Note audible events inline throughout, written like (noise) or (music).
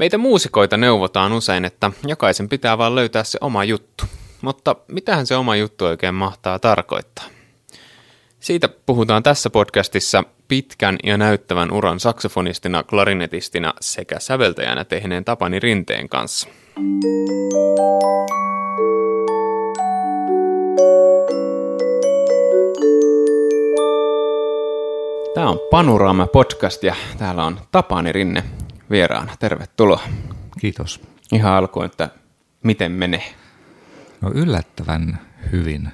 Meitä muusikoita neuvotaan usein, että jokaisen pitää vaan löytää se oma juttu. Mutta mitähän se oma juttu oikein mahtaa tarkoittaa? Siitä puhutaan tässä podcastissa pitkän ja näyttävän uran saksofonistina, klarinetistina sekä säveltäjänä tehneen Tapani Rinteen kanssa. Tämä on Panorama Podcast ja täällä on Tapani Rinne vieraana. Tervetuloa. Kiitos. Ihan alkuun, että miten menee? No yllättävän hyvin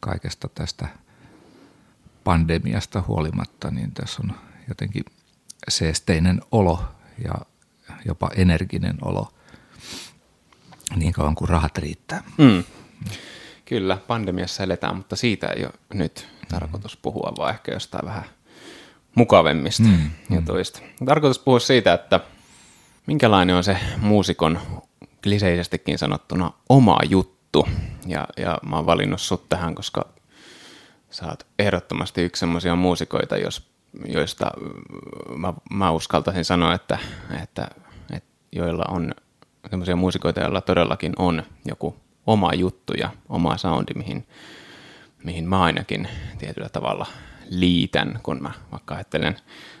kaikesta tästä pandemiasta huolimatta, niin tässä on jotenkin seesteinen olo ja jopa energinen olo niin kauan kuin rahat riittää. Mm. Kyllä, pandemiassa eletään, mutta siitä ei ole nyt tarkoitus puhua, vaan ehkä jostain vähän mukavemmista mm, jutuista. Mm. Tarkoitus puhua siitä, että minkälainen on se muusikon kliseisestikin sanottuna oma juttu. Ja, ja mä oon valinnut sut tähän, koska sä oot ehdottomasti yksi semmoisia muusikoita, jos, joista mä, mä uskaltaisin sanoa, että, että, että joilla on semmoisia muusikoita, joilla todellakin on joku oma juttu ja oma soundi, mihin, mihin mä ainakin tietyllä tavalla liitän, kun mä vaikka ajattelen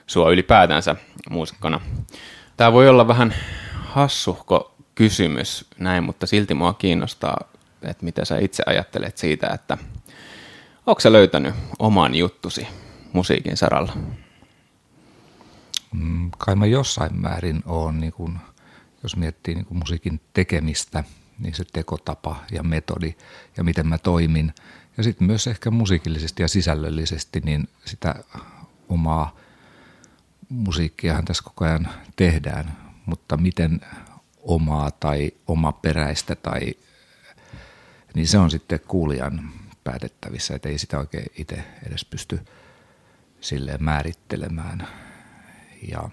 sua ylipäätänsä muusikkona. Tämä voi olla vähän hassuhko kysymys näin, mutta silti mua kiinnostaa, että mitä sä itse ajattelet siitä, että onko sä löytänyt oman juttusi musiikin saralla? Mm, kai mä jossain määrin on, niin kun, jos miettii niin kun musiikin tekemistä, niin se tekotapa ja metodi ja miten mä toimin. Ja sitten myös ehkä musiikillisesti ja sisällöllisesti niin sitä omaa musiikkiahan tässä koko ajan tehdään, mutta miten omaa tai omaperäistä tai niin se on sitten kuulijan päätettävissä, että ei sitä oikein itse edes pysty silleen määrittelemään. Ja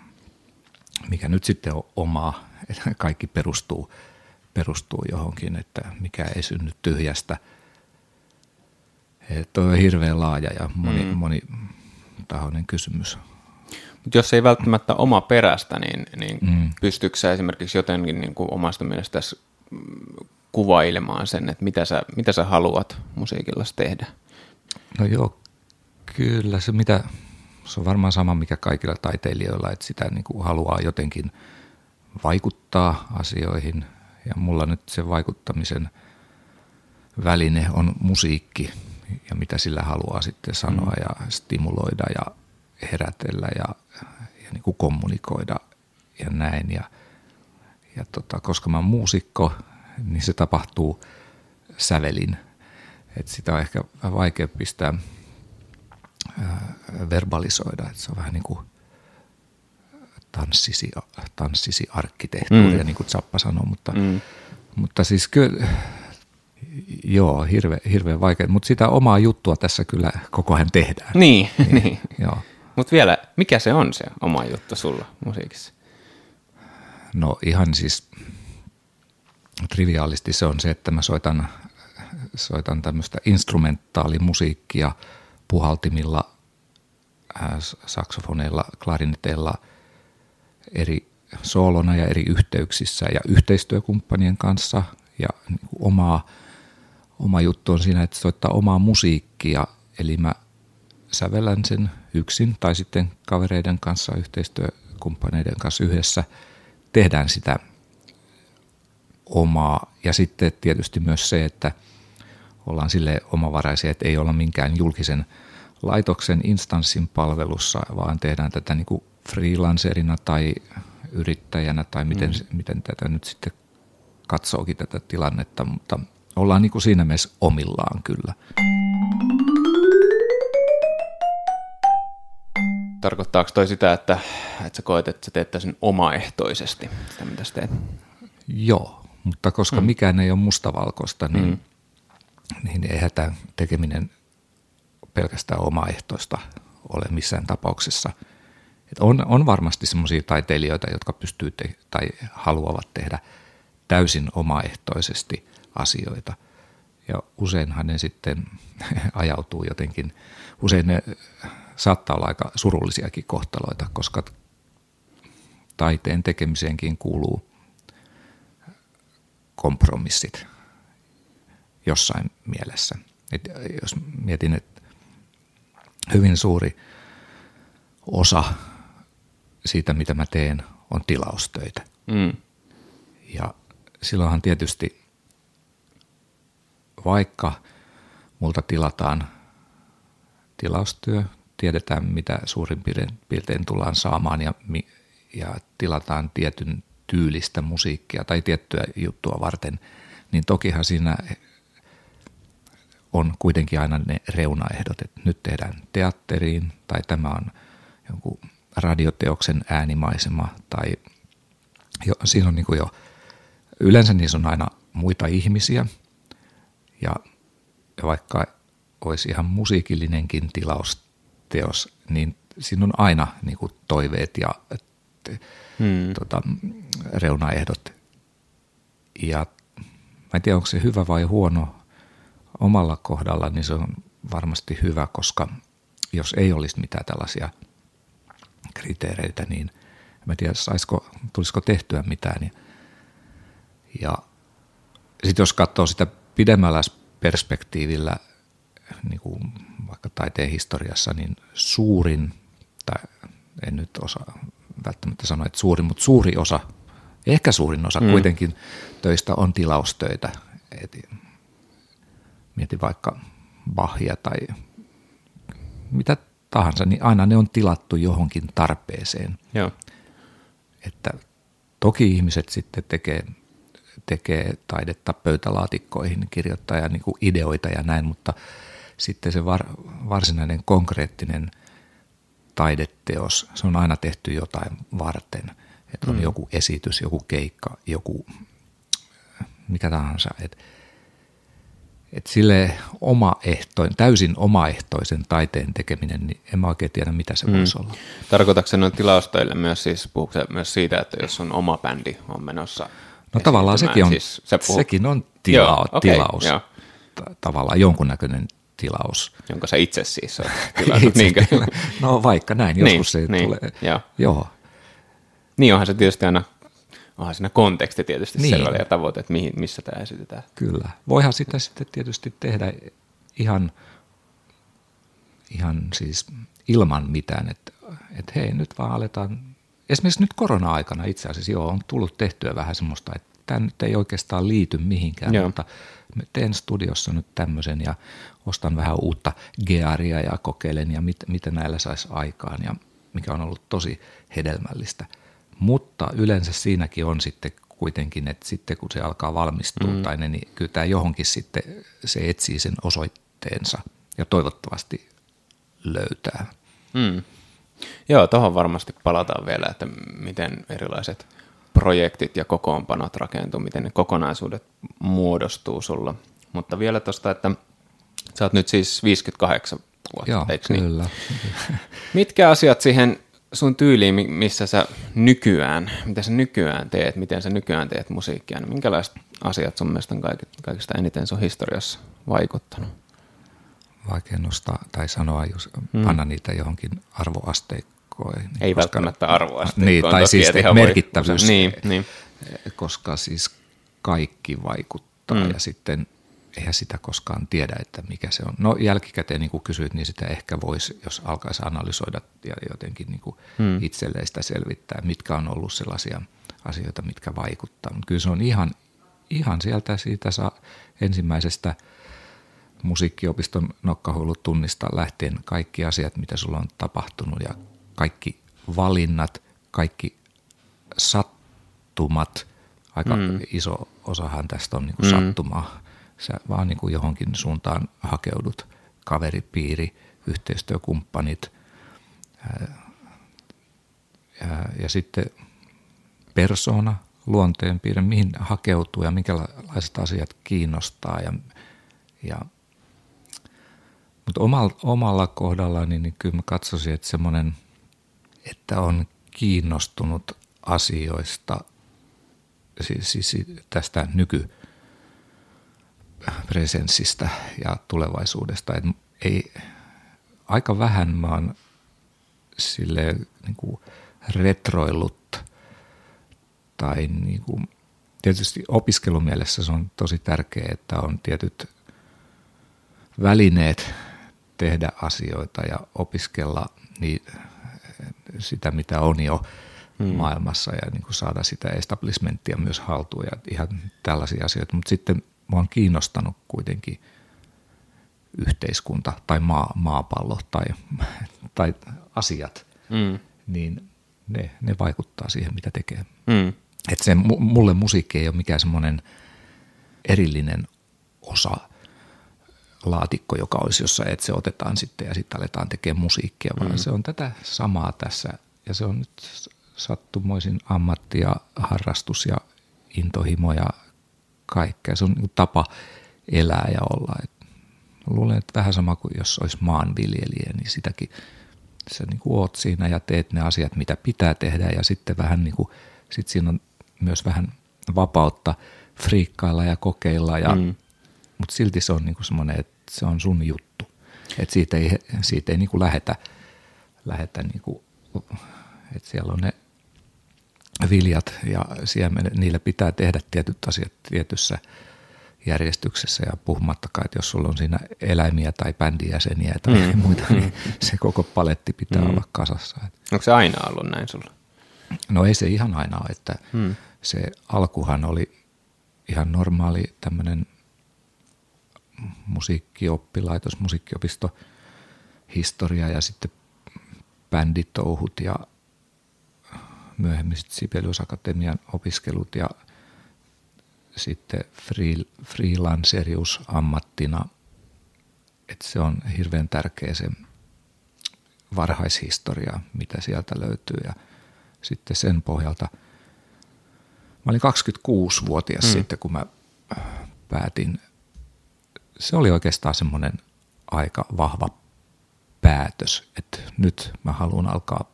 mikä nyt sitten on omaa, että kaikki perustuu, perustuu johonkin, että mikä ei synny tyhjästä. Tuo on hirveän laaja ja moni, mm. monitahoinen kysymys. Jos ei välttämättä oma perästä, niin, niin mm. pystyykö sä esimerkiksi jotenkin niin kuin omasta mielestäsi kuvailemaan sen, että mitä sä, mitä sä haluat musiikilla tehdä? No joo, kyllä se mitä, se on varmaan sama mikä kaikilla taiteilijoilla, että sitä niin kuin haluaa jotenkin vaikuttaa asioihin ja mulla nyt se vaikuttamisen väline on musiikki ja mitä sillä haluaa sitten sanoa mm. ja stimuloida ja herätellä ja, ja niin kuin kommunikoida ja näin. Ja, ja tota, koska mä oon muusikko, niin se tapahtuu sävelin. Et sitä on ehkä vähän vaikea pistää ää, verbalisoida, että se on vähän niin kuin tanssisi, tanssisi arkkitehtuuri, mm. niin kuin Zappa sanoi, mutta, mm. mutta siis kyllä, joo, hirveän hirve vaikea, mutta sitä omaa juttua tässä kyllä koko ajan tehdään. Niin, niin. (laughs) joo. Mutta vielä, mikä se on se oma juttu sulla musiikissa? No ihan siis triviaalisti se on se, että mä soitan, soitan tämmöistä instrumentaalimusiikkia puhaltimilla, saksofoneilla, klarineteilla eri soolona ja eri yhteyksissä ja yhteistyökumppanien kanssa ja niin omaa, oma juttu on siinä, että soittaa omaa musiikkia, eli mä sävellän sen yksin tai sitten kavereiden kanssa, yhteistyökumppaneiden kanssa yhdessä tehdään sitä omaa. Ja sitten tietysti myös se, että ollaan sille omavaraisia, että ei olla minkään julkisen laitoksen instanssin palvelussa, vaan tehdään tätä niin kuin freelancerina tai yrittäjänä tai miten, mm. miten tätä nyt sitten katsookin tätä tilannetta, mutta ollaan niin kuin siinä mielessä omillaan kyllä. Tarkoittaako toi sitä, että, että sä koet, että sä teet täysin omaehtoisesti sitä, mitä sä teet? Joo, mutta koska mm. mikään ei ole mustavalkoista, niin, mm. niin eihän tämä tekeminen pelkästään omaehtoista ole missään tapauksessa. Et on, on varmasti sellaisia taiteilijoita, jotka pystyy te- tai haluavat tehdä täysin omaehtoisesti asioita. Ja useinhan ne sitten (laughs) ajautuu jotenkin, usein ne saattaa olla aika surullisiakin kohtaloita, koska taiteen tekemiseenkin kuuluu kompromissit jossain mielessä. Et jos mietin, että hyvin suuri osa siitä, mitä mä teen, on tilaustöitä. Mm. Ja silloinhan tietysti, vaikka multa tilataan tilaustyö, tiedetään mitä suurin piirtein tullaan saamaan ja, ja tilataan tietyn tyylistä musiikkia tai tiettyä juttua varten, niin tokihan siinä on kuitenkin aina ne reunaehdot, että nyt tehdään teatteriin tai tämä on jonkun radioteoksen äänimaisema tai jo, siinä on niin kuin jo, yleensä niissä on aina muita ihmisiä ja, ja vaikka olisi ihan musiikillinenkin tilausteos, niin siinä on aina niin kuin toiveet ja hmm. tota, reunaehdot. Ja mä en tiedä, onko se hyvä vai huono omalla kohdalla, niin se on varmasti hyvä, koska jos ei olisi mitään tällaisia kriteereitä, niin mä en tiedä, saisiko, tulisiko tehtyä mitään. Ja, ja sitten jos katsoo sitä pidemmällä perspektiivillä, niin kuin vaikka taiteen historiassa, niin suurin, tai en nyt osaa välttämättä sanoa, että suurin, mutta suuri osa, ehkä suurin osa mm. kuitenkin töistä on tilaustöitä. Et mieti vaikka Bahia tai mitä tahansa, niin aina ne on tilattu johonkin tarpeeseen. Joo. Että toki ihmiset sitten tekee, tekee taidetta pöytälaatikkoihin, kirjoittaa ja niin ideoita ja näin, mutta sitten se var, varsinainen konkreettinen taideteos, se on aina tehty jotain varten. Että on mm. joku esitys, joku keikka, joku mikä tahansa. Että et sille omaehtoin, täysin omaehtoisen taiteen tekeminen, niin en mä oikein tiedä, mitä se mm. voisi olla. Tarkoitatko se noin tilastoille myös, siis myös siitä, että jos on oma bändi on menossa No tavallaan sekin on, siis se puhuu... sekin on tila- joo, okay, tilaus, joo. tavallaan jonkunnäköinen tilaus. Jonka sä itse siis (laughs) tilannut, niinkö? (laughs) No vaikka näin, joskus niin, se niin, tulee. Joo. joo. Niin onhan se tietysti aina onhan siinä konteksti tietysti niin. sellainen ja tavoite, että mihin, missä tämä esitetään. Kyllä. Voihan sitä sitten tietysti tehdä ihan, ihan siis ilman mitään, että, että hei nyt vaan aletaan, esimerkiksi nyt korona-aikana itse asiassa joo, on tullut tehtyä vähän semmoista, että tämä nyt ei oikeastaan liity mihinkään, joo. mutta teen studiossa nyt tämmöisen ja ostan vähän uutta gearia ja kokeilen ja mit, mitä näillä saisi aikaan ja mikä on ollut tosi hedelmällistä – mutta yleensä siinäkin on sitten kuitenkin, että sitten kun se alkaa valmistua mm. tai ne, niin kyllä tämä johonkin sitten se etsii sen osoitteensa ja toivottavasti löytää. Mm. Joo, tuohon varmasti palataan vielä, että miten erilaiset projektit ja kokoonpanot rakentuu, miten ne kokonaisuudet muodostuu sulla. Mutta vielä tuosta, että sä oot nyt siis 58 vuotta, Joo, eikö niin? kyllä. Mitkä asiat siihen sun tyyliin, missä sä nykyään, mitä sä nykyään teet, miten sä nykyään teet musiikkia, niin minkälaiset asiat sun mielestä on kaikista eniten sun historiassa vaikuttanut? Vaikea nostaa tai sanoa, jos hmm. panna niitä johonkin arvoasteikkoihin. Ei koska, välttämättä arvoasteikkoon. Niin, tai siis merkittävyys, voi, niin, niin. koska siis kaikki vaikuttaa hmm. ja sitten – eihän sitä koskaan tiedä, että mikä se on. No jälkikäteen niin kuin kysyit, niin sitä ehkä voisi, jos alkaisi analysoida ja jotenkin niin kuin hmm. itselleen sitä selvittää, mitkä on ollut sellaisia asioita, mitkä vaikuttaa. Mutta kyllä se on ihan, ihan sieltä siitä saa ensimmäisestä musiikkiopiston nokkahuilut tunnistaa lähtien kaikki asiat, mitä sulla on tapahtunut ja kaikki valinnat, kaikki sattumat, aika mm. iso osahan tästä on niin kuin mm. sattumaa sä vaan niin kuin johonkin suuntaan hakeudut, kaveripiiri, yhteistyökumppanit ja, ja sitten persona, luonteenpiirre, mihin hakeutuu ja minkälaiset asiat kiinnostaa. Ja, ja, mutta omalla, omalla kohdallani niin kyllä mä katsoisin, että semmoinen, että on kiinnostunut asioista, siis, siis tästä nyky, presenssistä ja tulevaisuudesta. Et ei, aika vähän mä oon sille niin kuin retroillut tai niin kuin tietysti opiskelumielessä se on tosi tärkeää, että on tietyt välineet tehdä asioita ja opiskella niin sitä, mitä on jo hmm. maailmassa ja niin kuin saada sitä establishmenttia myös haltuun ja ihan tällaisia asioita. Mutta sitten mua on kiinnostanut kuitenkin yhteiskunta tai maa, maapallo tai, tai asiat, hmm. niin ne, ne vaikuttaa siihen, mitä tekee. Hmm. Et se, mulle musiikki ei ole mikään semmoinen erillinen osa laatikko, joka olisi jossain, että se otetaan sitten ja sitten aletaan tekemään musiikkia, vaan mm. se on tätä samaa tässä ja se on nyt sattumoisin ammatti ja harrastus ja intohimo ja kaikkea. Se on niin tapa elää ja olla. Et luulen, että vähän sama kuin jos olisi maanviljelijä, niin sitäkin sä niin kuin oot siinä ja teet ne asiat, mitä pitää tehdä ja sitten vähän niin kuin, sit siinä on myös vähän vapautta friikkailla ja kokeilla, ja, mm. Mutta silti se on niin semmoinen, että se on sun juttu. Että siitä ei, siitä ei niin kuin lähetä, lähetä niin kuin, että siellä on ne viljat ja siemenet, niillä pitää tehdä tietyt asiat tietyssä järjestyksessä ja puhumattakaan, että jos sulla on siinä eläimiä tai bändijäseniä tai mm. (laughs) muita, niin se koko paletti pitää mm. olla kasassa. Onko se aina ollut näin sulla? No ei se ihan aina ole, että mm se alkuhan oli ihan normaali tämmöinen musiikkioppilaitos, musiikkiopisto historia ja sitten bänditouhut ja myöhemmin sitten Sibelius Akatemian opiskelut ja sitten free, freelancerius ammattina. että se on hirveän tärkeä se varhaishistoria, mitä sieltä löytyy ja sitten sen pohjalta – Mä olin 26-vuotias mm. sitten, kun mä päätin. Se oli oikeastaan semmoinen aika vahva päätös, että nyt mä haluan alkaa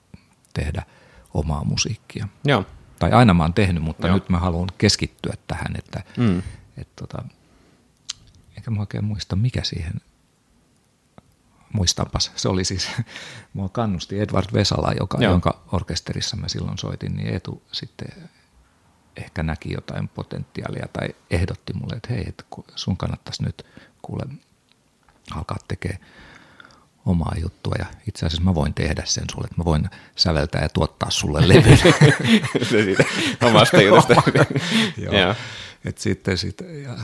tehdä omaa musiikkia. Joo. Tai aina mä oon tehnyt, mutta Joo. nyt mä haluan keskittyä tähän, että mm. et tota, enkä mä oikein muista mikä siihen, muistanpas, se oli siis, (laughs) mua kannusti Edward Vesala, joka, jonka orkesterissa mä silloin soitin, niin Eetu sitten ehkä näki jotain potentiaalia tai ehdotti mulle, että hei, että sun kannattaisi nyt kuule alkaa tekemään omaa juttua ja itse asiassa mä voin tehdä sen sulle, että mä voin säveltää ja tuottaa sulle (laughs) levyn. se siitä omasta jutusta. (laughs) joo. Et sitten, sitten, ja,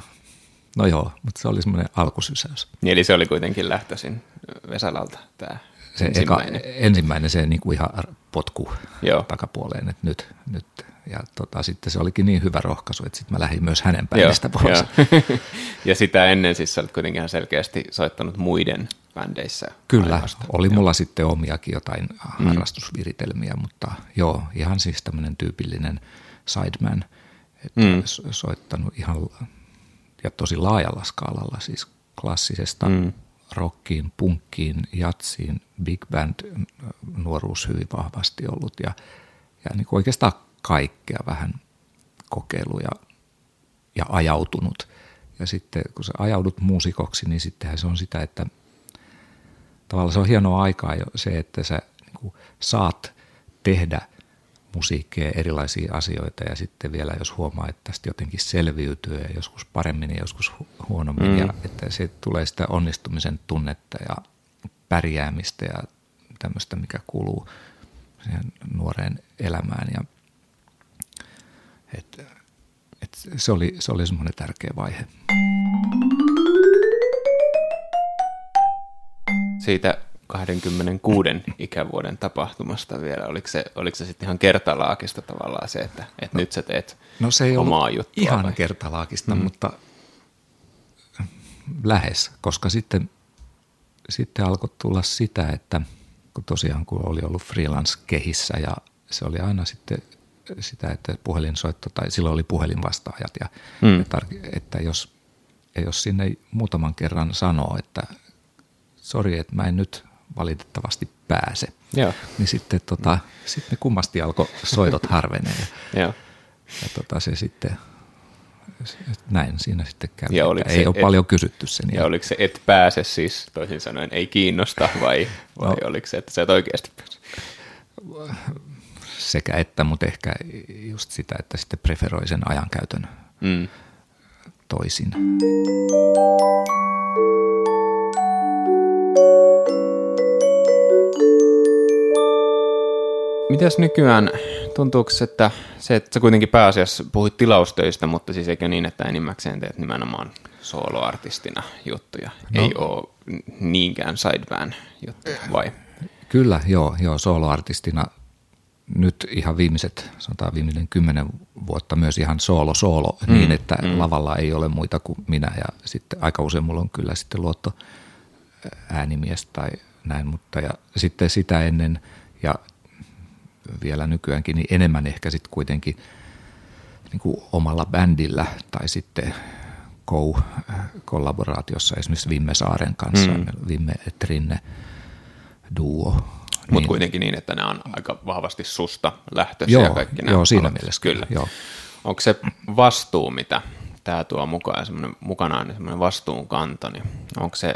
no joo, mutta se oli semmoinen alkusysäys. Niin, eli se oli kuitenkin lähtöisin Vesalalta tämä se ensimmäinen. Eka, ensimmäinen se niin kuin ihan potku Joo. takapuoleen, että nyt, nyt ja tota, sitten se olikin niin hyvä rohkaisu, että sitten mä lähdin myös hänen bändistä pois. (laughs) ja sitä ennen siis sä olet kuitenkin selkeästi soittanut muiden bändeissä. Kyllä, ainoastaan. oli mulla joo. sitten omiakin jotain mm. harrastusviritelmiä, mutta joo, ihan siis tämmöinen tyypillinen sideman, että mm. soittanut ihan ja tosi laajalla skaalalla, siis klassisesta mm. Rockiin, punkkiin, jatsiin, big band nuoruus hyvin vahvasti ollut ja, ja niin kuin oikeastaan kaikkea vähän kokeiluja ja ajautunut. Ja sitten kun sä ajaudut muusikoksi, niin sittenhän se on sitä, että tavallaan se on hienoa aikaa jo se, että sä niin kuin saat tehdä musiikkia erilaisia asioita ja sitten vielä jos huomaa, että tästä jotenkin selviytyy ja joskus paremmin ja joskus huonommin mm. ja että se tulee sitä onnistumisen tunnetta ja pärjäämistä ja tämmöistä, mikä kuuluu siihen nuoreen elämään ja et, et se oli, se oli semmoinen tärkeä vaihe. Siitä 26 ikävuoden tapahtumasta vielä, oliko se, oliko se sitten ihan kertalaakista tavallaan se, että, että no, nyt sä teet no se ei omaa juttua? ihan vai? kertalaakista, mm. mutta lähes, koska sitten, sitten alkoi tulla sitä, että kun tosiaan kun oli ollut freelance-kehissä ja se oli aina sitten sitä, että puhelinsoitto, tai silloin oli puhelinvastaajat, ja mm. että, että jos, jos sinne muutaman kerran sanoo, että sori, että mä en nyt valitettavasti pääse, Joo. niin sitten, tota, sitten kummasti alkoi soitot harvenee. (laughs) Ja, ja. ja tota, se sitten, näin siinä sitten kävi. Ja ei se, ole et, paljon kysytty sen. Ja, ja oliko se et pääse siis, toisin sanoen, ei kiinnosta vai, (laughs) vai no, oliko se, että sä et oikeasti pääse? sekä että, mutta ehkä just sitä, että sitten preferoi sen ajankäytön mm. toisin. Mitäs nykyään, tuntuuko että se, että sä kuitenkin pääasiassa puhuit tilaustöistä, mutta siis eikö niin, että enimmäkseen teet nimenomaan soloartistina juttuja, no, ei ole niinkään sideban juttuja, vai? Kyllä, joo, joo soloartistina nyt ihan viimeiset, sanotaan viimeinen kymmenen vuotta myös ihan soolo soolo mm, niin, että mm. lavalla ei ole muita kuin minä ja sitten aika usein mulla on kyllä sitten luotto äänimies tai näin, mutta ja sitten sitä ennen ja vielä nykyäänkin, niin enemmän ehkä sitten kuitenkin niin kuin omalla bändillä tai sitten kollaboraatiossa esimerkiksi Vimme Saaren kanssa, mm. Vimme Trinne duo. Mutta niin. kuitenkin niin, että nämä on aika vahvasti susta lähtöisiä joo, kaikki nämä Joo, siinä alat. mielessä kyllä. Joo. Onko se vastuu, mitä tämä tuo mukaan, semmoinen, mukanaan niin semmoinen vastuunkanto, niin onko se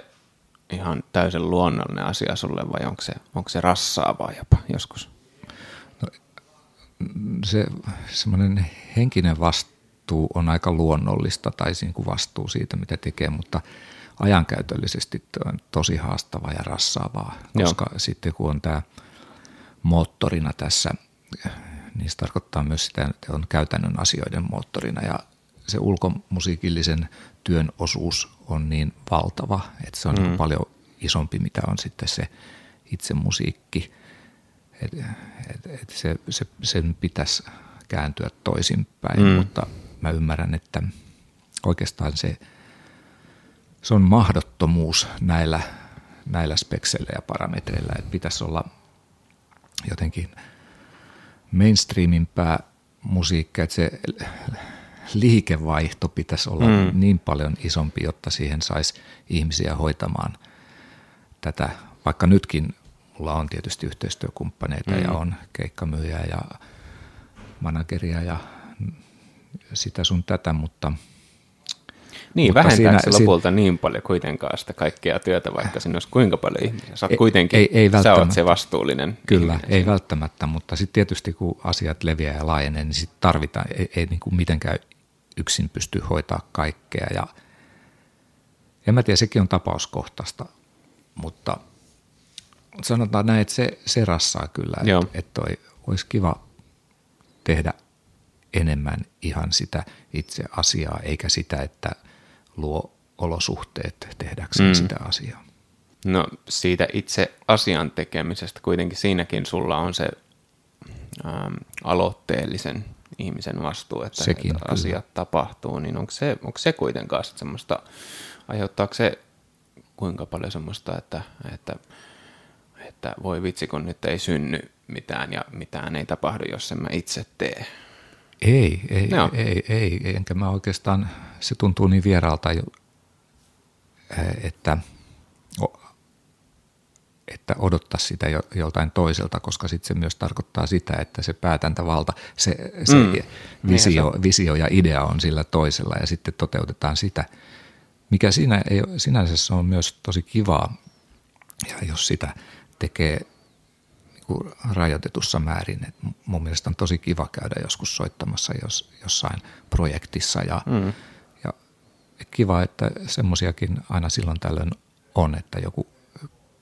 ihan täysin luonnollinen asia sulle vai onko se, onko se rassaavaa jopa joskus? Se semmoinen henkinen vastuu on aika luonnollista tai niin kuin vastuu siitä, mitä tekee, mutta ajankäytöllisesti on tosi haastavaa ja rassaavaa, koska Joo. sitten kun on tämä moottorina tässä, niin se tarkoittaa myös sitä, että on käytännön asioiden moottorina ja se ulkomusiikillisen työn osuus on niin valtava, että se on mm. niin paljon isompi, mitä on sitten se itse musiikki – et, et, et se, se, sen pitäisi kääntyä toisinpäin, mm. mutta mä ymmärrän, että oikeastaan se, se on mahdottomuus näillä, näillä spekseillä ja parametreillä, että pitäisi olla jotenkin mainstreamimpää musiikkia, että se liikevaihto pitäisi olla mm. niin paljon isompi, jotta siihen saisi ihmisiä hoitamaan tätä, vaikka nytkin mulla on tietysti yhteistyökumppaneita mm. ja on keikkamyyjä ja manageria ja sitä sun tätä, mutta niin, mutta vähentääkö siinä, se lopulta siinä, niin paljon kuitenkaan sitä kaikkea työtä, vaikka sinne olisi kuinka paljon ihmisiä? Sä ei, kuitenkin, ei, ei sä oot se vastuullinen Kyllä, ihminen. ei välttämättä, mutta sitten tietysti kun asiat leviää ja laajenee, niin sitten tarvitaan, ei, ei niin kuin mitenkään yksin pysty hoitaa kaikkea. Ja, ja mä tiedän, sekin on tapauskohtaista, mutta – sanotaan näin, että se, se rassaa kyllä, että, että toi olisi kiva tehdä enemmän ihan sitä itse asiaa, eikä sitä, että luo olosuhteet tehdäkseen mm. sitä asiaa. No siitä itse asian tekemisestä kuitenkin siinäkin sulla on se ähm, aloitteellisen ihmisen vastuu, että, Sekin, että asiat tapahtuu, niin onko se, onko se kuitenkaan semmoista, aiheuttaako se kuinka paljon semmoista, että, että että voi vitsi, kun nyt ei synny mitään ja mitään ei tapahdu, jos en mä itse tee. Ei, ei, no. ei, ei, enkä mä oikeastaan, se tuntuu niin vieraalta, että, että odottaa sitä joltain toiselta, koska sitten se myös tarkoittaa sitä, että se päätäntävalta, se, se mm. visio, visio ja idea on sillä toisella ja sitten toteutetaan sitä, mikä siinä ei, sinänsä on myös tosi kivaa, ja jos sitä tekee niin rajoitetussa määrin. Et mun mielestä on tosi kiva käydä joskus soittamassa jos, jossain projektissa ja, mm. ja kiva, että semmoisiakin aina silloin tällöin on, että joku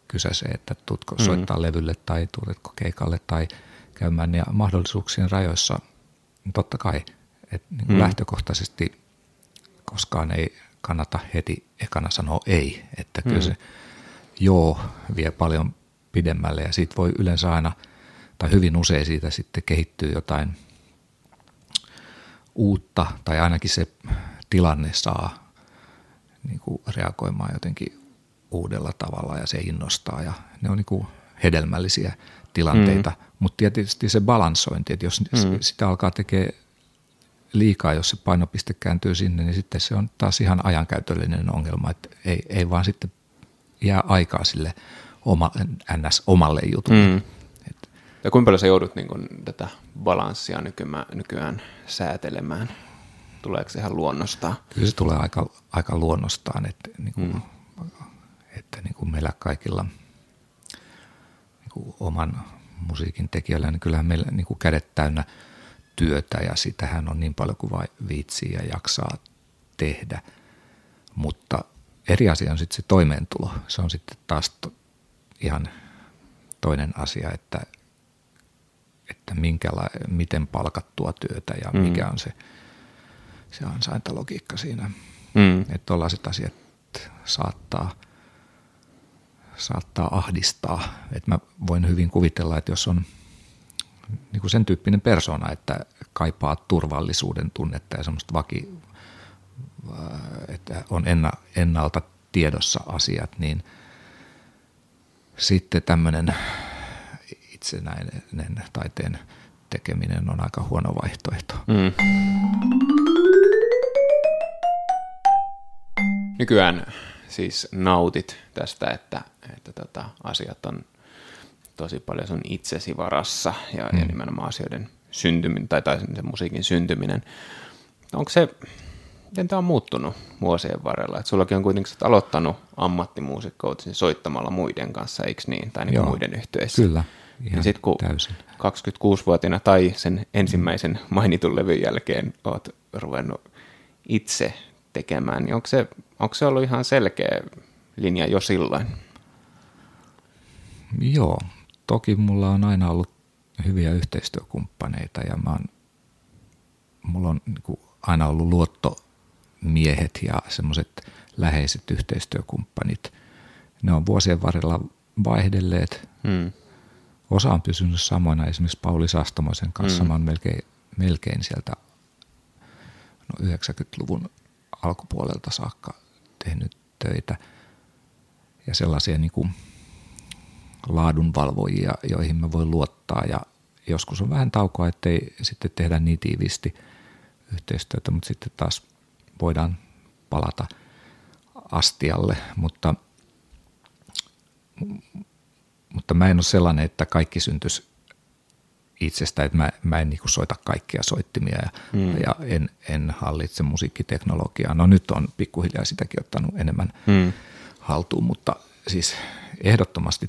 kysäsee, että tutko mm. soittaa levylle tai tuletko keikalle tai käymään ja mahdollisuuksien rajoissa niin totta kai, että niin mm. lähtökohtaisesti koskaan ei kannata heti ekana sanoa ei, että kyllä mm. se joo vie paljon pidemmälle ja siitä voi yleensä aina, tai hyvin usein siitä sitten kehittyy jotain uutta, tai ainakin se tilanne saa niin kuin reagoimaan jotenkin uudella tavalla ja se innostaa ja ne on niin kuin hedelmällisiä tilanteita, mm. mutta tietysti se balansointi, että jos mm. sitä alkaa tekemään liikaa, jos se painopiste kääntyy sinne, niin sitten se on taas ihan ajankäytöllinen ongelma, että ei, ei vaan sitten jää aikaa sille oma, ns. omalle jutulle. Mm. Ja kuinka paljon sä joudut niin kun, tätä balanssia nykymä, nykyään säätelemään? Tuleeko se ihan luonnostaan? Kyllä se tulee aika, aika luonnostaan, että, niin kuin, mm. että niin kuin meillä kaikilla niin kuin oman musiikin tekijöillä, niin kyllähän meillä niin kuin kädet täynnä työtä ja sitähän on niin paljon kuin vain viitsii ja jaksaa tehdä. Mutta eri asia on sitten se toimeentulo. Se on sitten taas ihan toinen asia, että, että minkäla, miten palkattua työtä ja mm. mikä on se, se ansaintalogiikka siinä. Mm. Että tuollaiset asiat saattaa, saattaa ahdistaa. Että mä voin hyvin kuvitella, että jos on niin kuin sen tyyppinen persona, että kaipaa turvallisuuden tunnetta ja semmoista vaki, että on enna, ennalta tiedossa asiat, niin sitten tämmöinen itsenäinen taiteen tekeminen on aika huono vaihtoehto. Mm. Nykyään siis nautit tästä, että, että tota, asiat on tosi paljon sun itsesi varassa ja, mm. ja nimenomaan asioiden syntyminen tai, tai sen musiikin syntyminen. Onko se, miten tämä on muuttunut vuosien varrella? Et sullakin on kuitenkin aloittanut ammattimuusikkout soittamalla muiden kanssa, eikö niin? Tai niin muiden yhteydessä. Kyllä, ihan ja sit, kun täysin. 26-vuotiaana tai sen ensimmäisen mainitun levyn jälkeen oot ruvennut itse tekemään, niin onko se, onko se ollut ihan selkeä linja jo silloin? Joo, toki mulla on aina ollut hyviä yhteistyökumppaneita ja mä oon, mulla on niin kuin aina ollut luottomiehet ja semmoiset läheiset yhteistyökumppanit. Ne on vuosien varrella vaihdelleet. Hmm. Osa on pysynyt samoina, esimerkiksi Pauli Sastamoisen kanssa hmm. mä oon melkein, melkein sieltä no 90-luvun alkupuolelta saakka tehnyt töitä. Ja sellaisia niin kuin laadunvalvojia, joihin mä voin luottaa ja joskus on vähän taukoa, ettei sitten tehdä niin tiiviisti yhteistyötä, mutta sitten taas voidaan palata astialle, mutta, mutta mä en ole sellainen, että kaikki syntyisi itsestä, että mä, mä en niinku soita kaikkia soittimia ja, mm. ja en, en hallitse musiikkiteknologiaa. No nyt on pikkuhiljaa sitäkin ottanut enemmän mm. haltuun, mutta siis ehdottomasti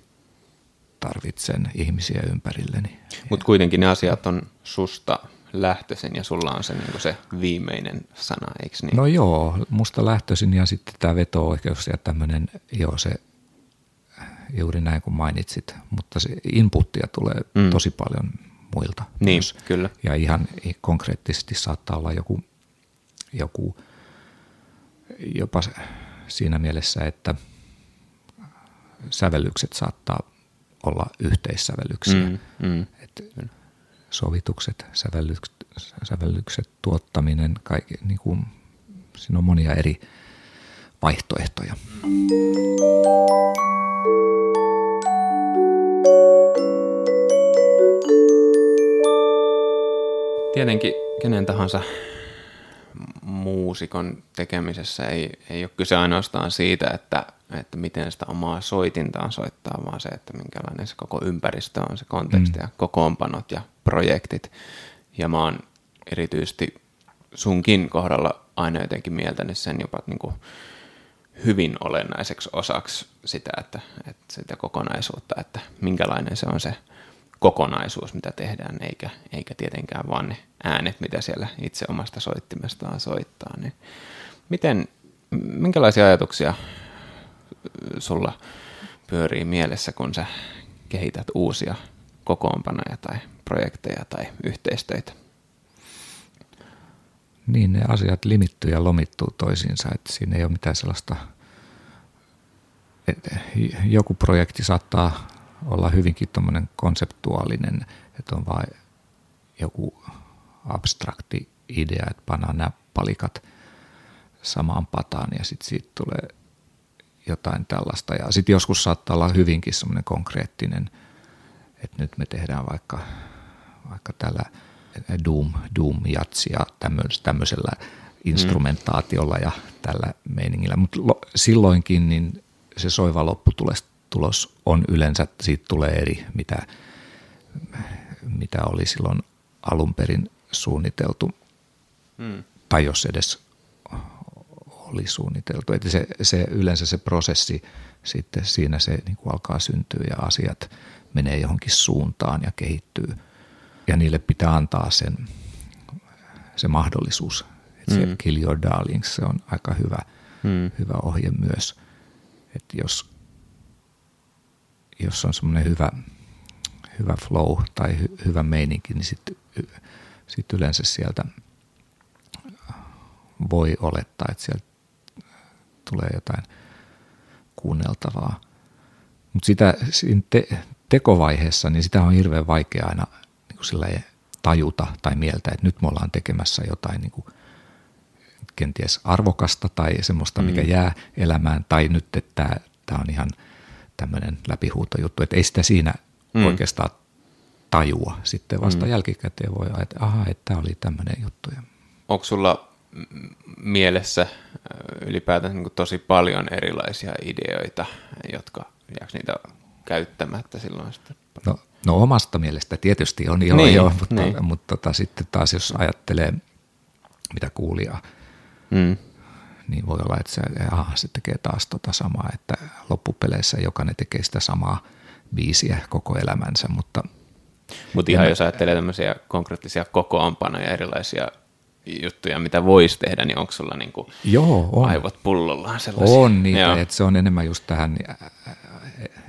tarvitsen ihmisiä ympärilleni. Mutta kuitenkin ne asiat on susta lähtöisin ja sulla on se, niin se viimeinen sana, eikö niin? No joo, musta lähtöisin ja sitten tämä veto-oikeus ja tämmöinen, joo se juuri näin kuin mainitsit, mutta se inputtia tulee mm. tosi paljon muilta. Niin, myös. kyllä. Ja ihan konkreettisesti saattaa olla joku, joku jopa siinä mielessä, että sävellykset saattaa olla yhteissävellyksiä. Mm, mm. Et sovitukset, sävellykset, sävellykset, tuottaminen, kaikki, niin kuin, siinä on monia eri vaihtoehtoja. Tietenkin kenen tahansa muusikon tekemisessä ei, ei ole kyse ainoastaan siitä, että, että miten sitä omaa soitintaan soittaa, vaan se, että minkälainen se koko ympäristö on, se konteksti mm. ja kokoonpanot ja projektit. Ja mä oon erityisesti sunkin kohdalla aina jotenkin mieltänyt sen jopa niin kuin hyvin olennaiseksi osaksi sitä, että, että sitä kokonaisuutta, että minkälainen se on se kokonaisuus, mitä tehdään, eikä, eikä tietenkään vaan ne äänet, mitä siellä itse omasta soittimestaan soittaa. Niin miten, minkälaisia ajatuksia sulla pyörii mielessä, kun sä kehität uusia kokoonpanoja tai projekteja tai yhteistöitä? Niin, ne asiat limittyy ja lomittuu toisiinsa, että siinä ei ole mitään sellaista, joku projekti saattaa olla hyvinkin tuommoinen konseptuaalinen, että on vain joku abstrakti idea, että pannaan nämä palikat samaan pataan ja sitten siitä tulee jotain tällaista. Ja sitten joskus saattaa olla hyvinkin semmoinen konkreettinen, että nyt me tehdään vaikka, vaikka tällä Doom, Doom jatsia tämmöisellä instrumentaatiolla ja tällä meiningillä. Mutta silloinkin niin se soiva lopputulos tulos on yleensä, siitä tulee eri, mitä, mitä oli silloin alun perin suunniteltu. Hmm. Tai jos edes oli suunniteltu. Että se, se, yleensä se prosessi sitten siinä se niin kuin alkaa syntyä ja asiat menee johonkin suuntaan ja kehittyy. Ja niille pitää antaa sen, se mahdollisuus. Että mm. se Kill Your Darlings, se on aika hyvä, mm. hyvä ohje myös. Että jos, jos on semmoinen hyvä, hyvä flow tai hy, hyvä meininki, niin sitten sit yleensä sieltä voi olettaa, että sieltä tulee jotain kuunneltavaa. Mutta sitä siinä te, tekovaiheessa, niin sitä on hirveän vaikea aina niin kuin tajuta tai mieltä, että nyt me ollaan tekemässä jotain niin kuin kenties arvokasta tai semmoista, mikä mm. jää elämään, tai nyt, että tämä on ihan tämmöinen läpihuutojuttu, että ei sitä siinä mm. oikeastaan tajua. Sitten vasta mm. jälkikäteen voi ajatella, että aha, että tämä oli tämmöinen juttu. Onko sulla mielessä ylipäätään niin tosi paljon erilaisia ideoita, jotka jääkö niitä käyttämättä silloin sitten? No, no omasta mielestä tietysti on jo, niin, jo mutta, niin. mutta tota, sitten taas jos ajattelee mitä kuulijaa, mm. niin voi olla, että se, aha, se tekee taas tota samaa, että loppupeleissä jokainen tekee sitä samaa biisiä koko elämänsä, mutta mutta ihan jos ajattelee tämmöisiä konkreettisia kokoonpanoja, erilaisia juttuja, mitä voisi tehdä, niin onko sulla niinku Joo, on. aivot pullollaan sellaisia? On niitä, että se on enemmän just tähän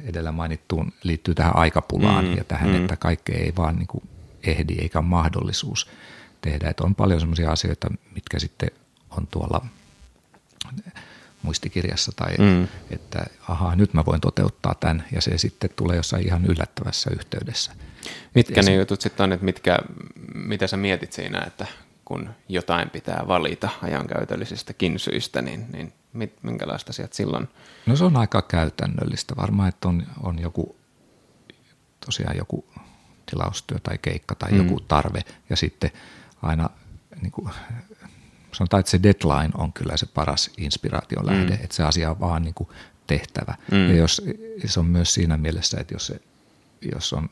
edellä mainittuun, liittyy tähän aikapulaan mm, ja tähän, mm. että kaikkea ei vaan niinku ehdi eikä ole mahdollisuus tehdä. Että on paljon sellaisia asioita, mitkä sitten on tuolla muistikirjassa tai mm. että ahaa, nyt mä voin toteuttaa tämän ja se sitten tulee jossain ihan yllättävässä yhteydessä. Mitkä ne jutut sitten on, että mitkä, mitä sä mietit siinä, että kun jotain pitää valita ajankäytöllisistä syistä, niin, niin minkälaista sieltä silloin? No se on aika käytännöllistä. Varmaan, että on, on joku, tosiaan joku tilaustyö tai keikka tai mm. joku tarve ja sitten aina niin kuin, sanotaan, että se deadline on kyllä se paras inspiraation lähde, mm. että se asia on vaan niin kuin tehtävä. Mm. Ja jos, se on myös siinä mielessä, että jos, se, jos on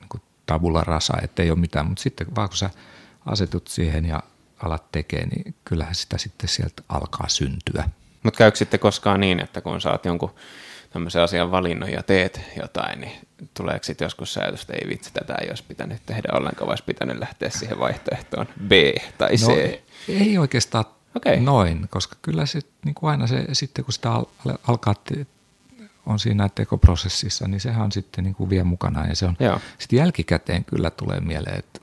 niin kuin tabula rasa, että ei ole mitään, mutta sitten vaan kun sä asetut siihen ja alat tekemään, niin kyllähän sitä sitten sieltä alkaa syntyä. Mutta käykö sitten koskaan niin, että kun saat jonkun tämmöisen asian valinnon ja teet jotain, niin tuleeko sitten joskus se ajatus, että ei vitsi, tätä ei olisi pitänyt tehdä ollenkaan, vai pitänyt lähteä siihen vaihtoehtoon B tai C? No, ei oikeastaan okay. noin, koska kyllä se niin kuin aina se, sitten kun sitä al- alkaa on siinä tekoprosessissa, niin sehän sitten niin kuin vie mukana ja se on, Joo. sitten jälkikäteen kyllä tulee mieleen, että,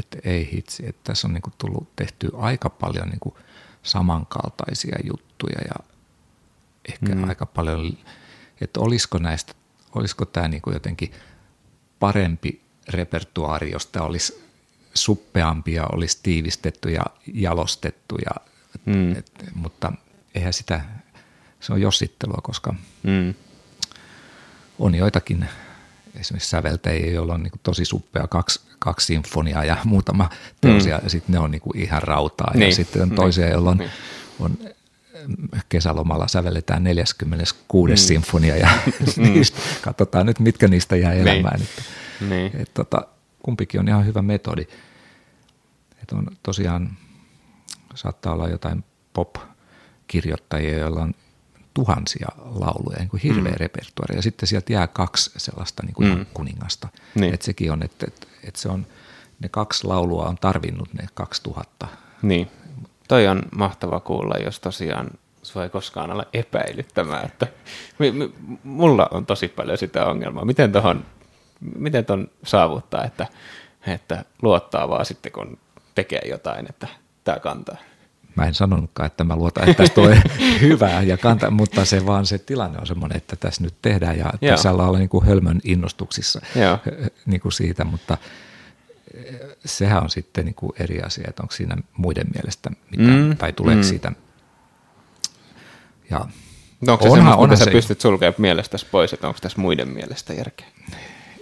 että ei hitsi, että tässä on niin kuin tullut tehty aika paljon niin kuin samankaltaisia juttuja ja ehkä mm. aika paljon, että olisiko näistä, olisiko tämä niin kuin jotenkin parempi repertuaari, jos tämä olisi suppeampi ja olisi tiivistetty ja jalostettu, ja, mm. et, mutta eihän sitä, se on jossittelua, koska mm. on joitakin esimerkiksi säveltäjiä, joilla on niin kuin tosi suppea kaksi, kaksi sinfoniaa ja muutama teos, mm. ja sitten ne on niin kuin ihan rautaa, niin. ja sitten on niin. toisia, niin. joilla on, niin. on kesälomalla sävelletään 46. Mm. sinfonia ja (laughs) (laughs) mm. niistä, katsotaan nyt, mitkä niistä jää niin. elämään. Niin. Että, niin. Et, tota, kumpikin on ihan hyvä metodi. Et on tosiaan, saattaa olla jotain pop-kirjoittajia, joilla on tuhansia lauluja, niin kuin hirveä mm. repertuari, ja sitten sieltä jää kaksi sellaista niin kuin mm. kuningasta. Niin. Et sekin on, että et, et se on, ne kaksi laulua on tarvinnut ne 2000. Niin, toi on mahtava kuulla, jos tosiaan sua ei koskaan ole epäilyttämään, että mulla on tosi paljon sitä ongelmaa. Miten tohon, miten ton saavuttaa, että, että luottaa vaan sitten, kun tekee jotain, että tämä kantaa? Mä en sanonutkaan, että mä luotan, että tästä tulee (laughs) hyvää ja kantaa, mutta se vaan se tilanne on semmoinen, että tässä nyt tehdään ja Joo. tässä ollaan niin kuin hölmön innostuksissa niin kuin siitä, mutta sehän on sitten niin kuin eri asia, että onko siinä muiden mielestä mitään, mm, tai tuleeko mm. siitä ja no onko se onhan, onhan sä se... pystyt sulkemaan mielestäsi pois, että onko tässä muiden mielestä järkeä?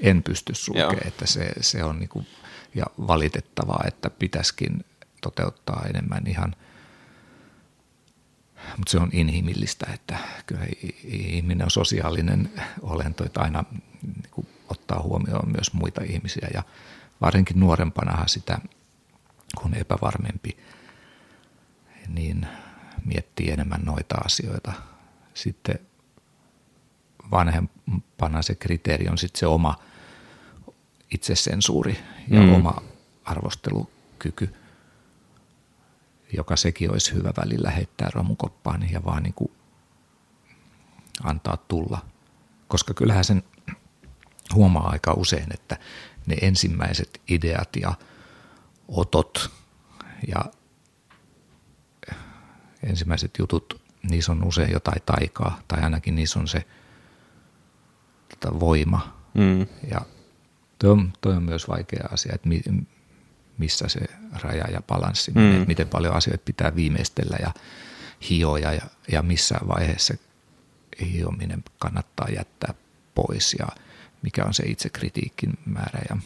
En pysty sulkemaan, että se, se on niinku, ja valitettavaa, että pitäisikin toteuttaa enemmän ihan, mutta se on inhimillistä, että kyllä ihminen on sosiaalinen olento, että aina niin ottaa huomioon myös muita ihmisiä ja varsinkin nuorempanahan sitä, kun epävarmempi, niin miettii enemmän noita asioita. Sitten vanhempana se kriteeri on sitten se oma itsesensuuri ja mm. oma arvostelukyky, joka sekin olisi hyvä välillä heittää romukoppaan ja vaan niin kuin antaa tulla. Koska kyllähän sen huomaa aika usein, että ne ensimmäiset ideat ja otot ja ensimmäiset jutut, niissä on usein jotain taikaa, tai ainakin niissä on se tota, voima. Mm. Ja toi on, toi on myös vaikea asia, että mi, missä se raja ja balanssi mm. menee, miten paljon asioita pitää viimeistellä ja hioja ja, ja missä vaiheessa hiominen kannattaa jättää pois ja mikä on se itsekritiikin määrä. Ja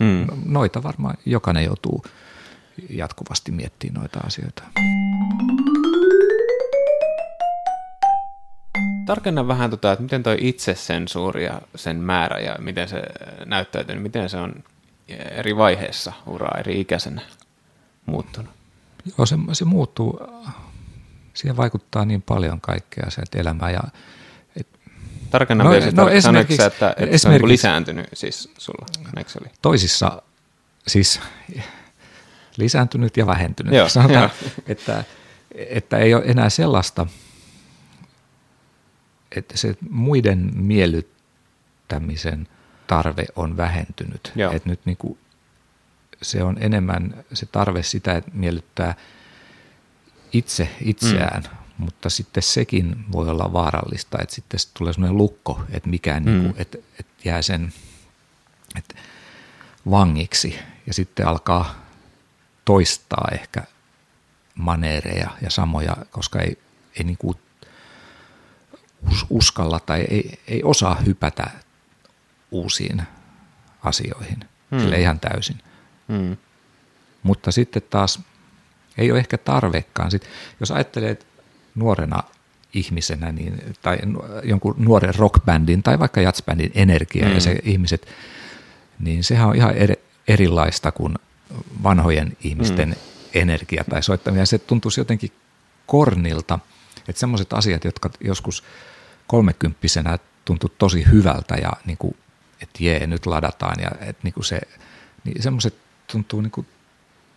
mm. Noita varmaan jokainen joutuu jatkuvasti miettimään noita asioita. Tarkenna vähän, tota, että miten tuo itsesensuuri ja sen määrä ja miten se näyttäytyy, niin miten se on eri vaiheessa uraa eri ikäisenä muuttunut? Joo, se, se muuttuu. Siihen vaikuttaa niin paljon kaikkea se, että elämä ja Tarkenna no, vielä, no, esimerkiksi, että, että esimerkiksi, se on niinku lisääntynyt siis sulla? Oli? Toisissa siis lisääntynyt ja vähentynyt. Joo, Sanotaan, jo. (laughs) että, että ei ole enää sellaista, että se muiden miellyttämisen tarve on vähentynyt. Joo. Että nyt niin kuin se on enemmän se tarve sitä, että miellyttää itse itseään, mm mutta sitten sekin voi olla vaarallista, että sitten tulee sellainen lukko, että mikään, mm. niin kuin, että, että jää sen että vangiksi ja sitten alkaa toistaa ehkä maneereja ja samoja, koska ei, ei niin kuin uskalla tai ei, ei osaa hypätä uusiin asioihin, mm. sille ihan täysin. Mm. Mutta sitten taas ei ole ehkä tarvekaan. Sitten, jos ajattelee, että nuorena ihmisenä niin, tai jonkun nuoren rockbändin tai vaikka jatsbändin energia mm. ja se ihmiset, niin sehän on ihan eri, erilaista kuin vanhojen ihmisten mm. energia tai soittaminen. Se tuntuisi jotenkin kornilta, että semmoiset asiat, jotka joskus kolmekymppisenä tuntui tosi hyvältä ja niin kuin, että jee, nyt ladataan ja että niin kuin se, niin semmoiset tuntuu niin kuin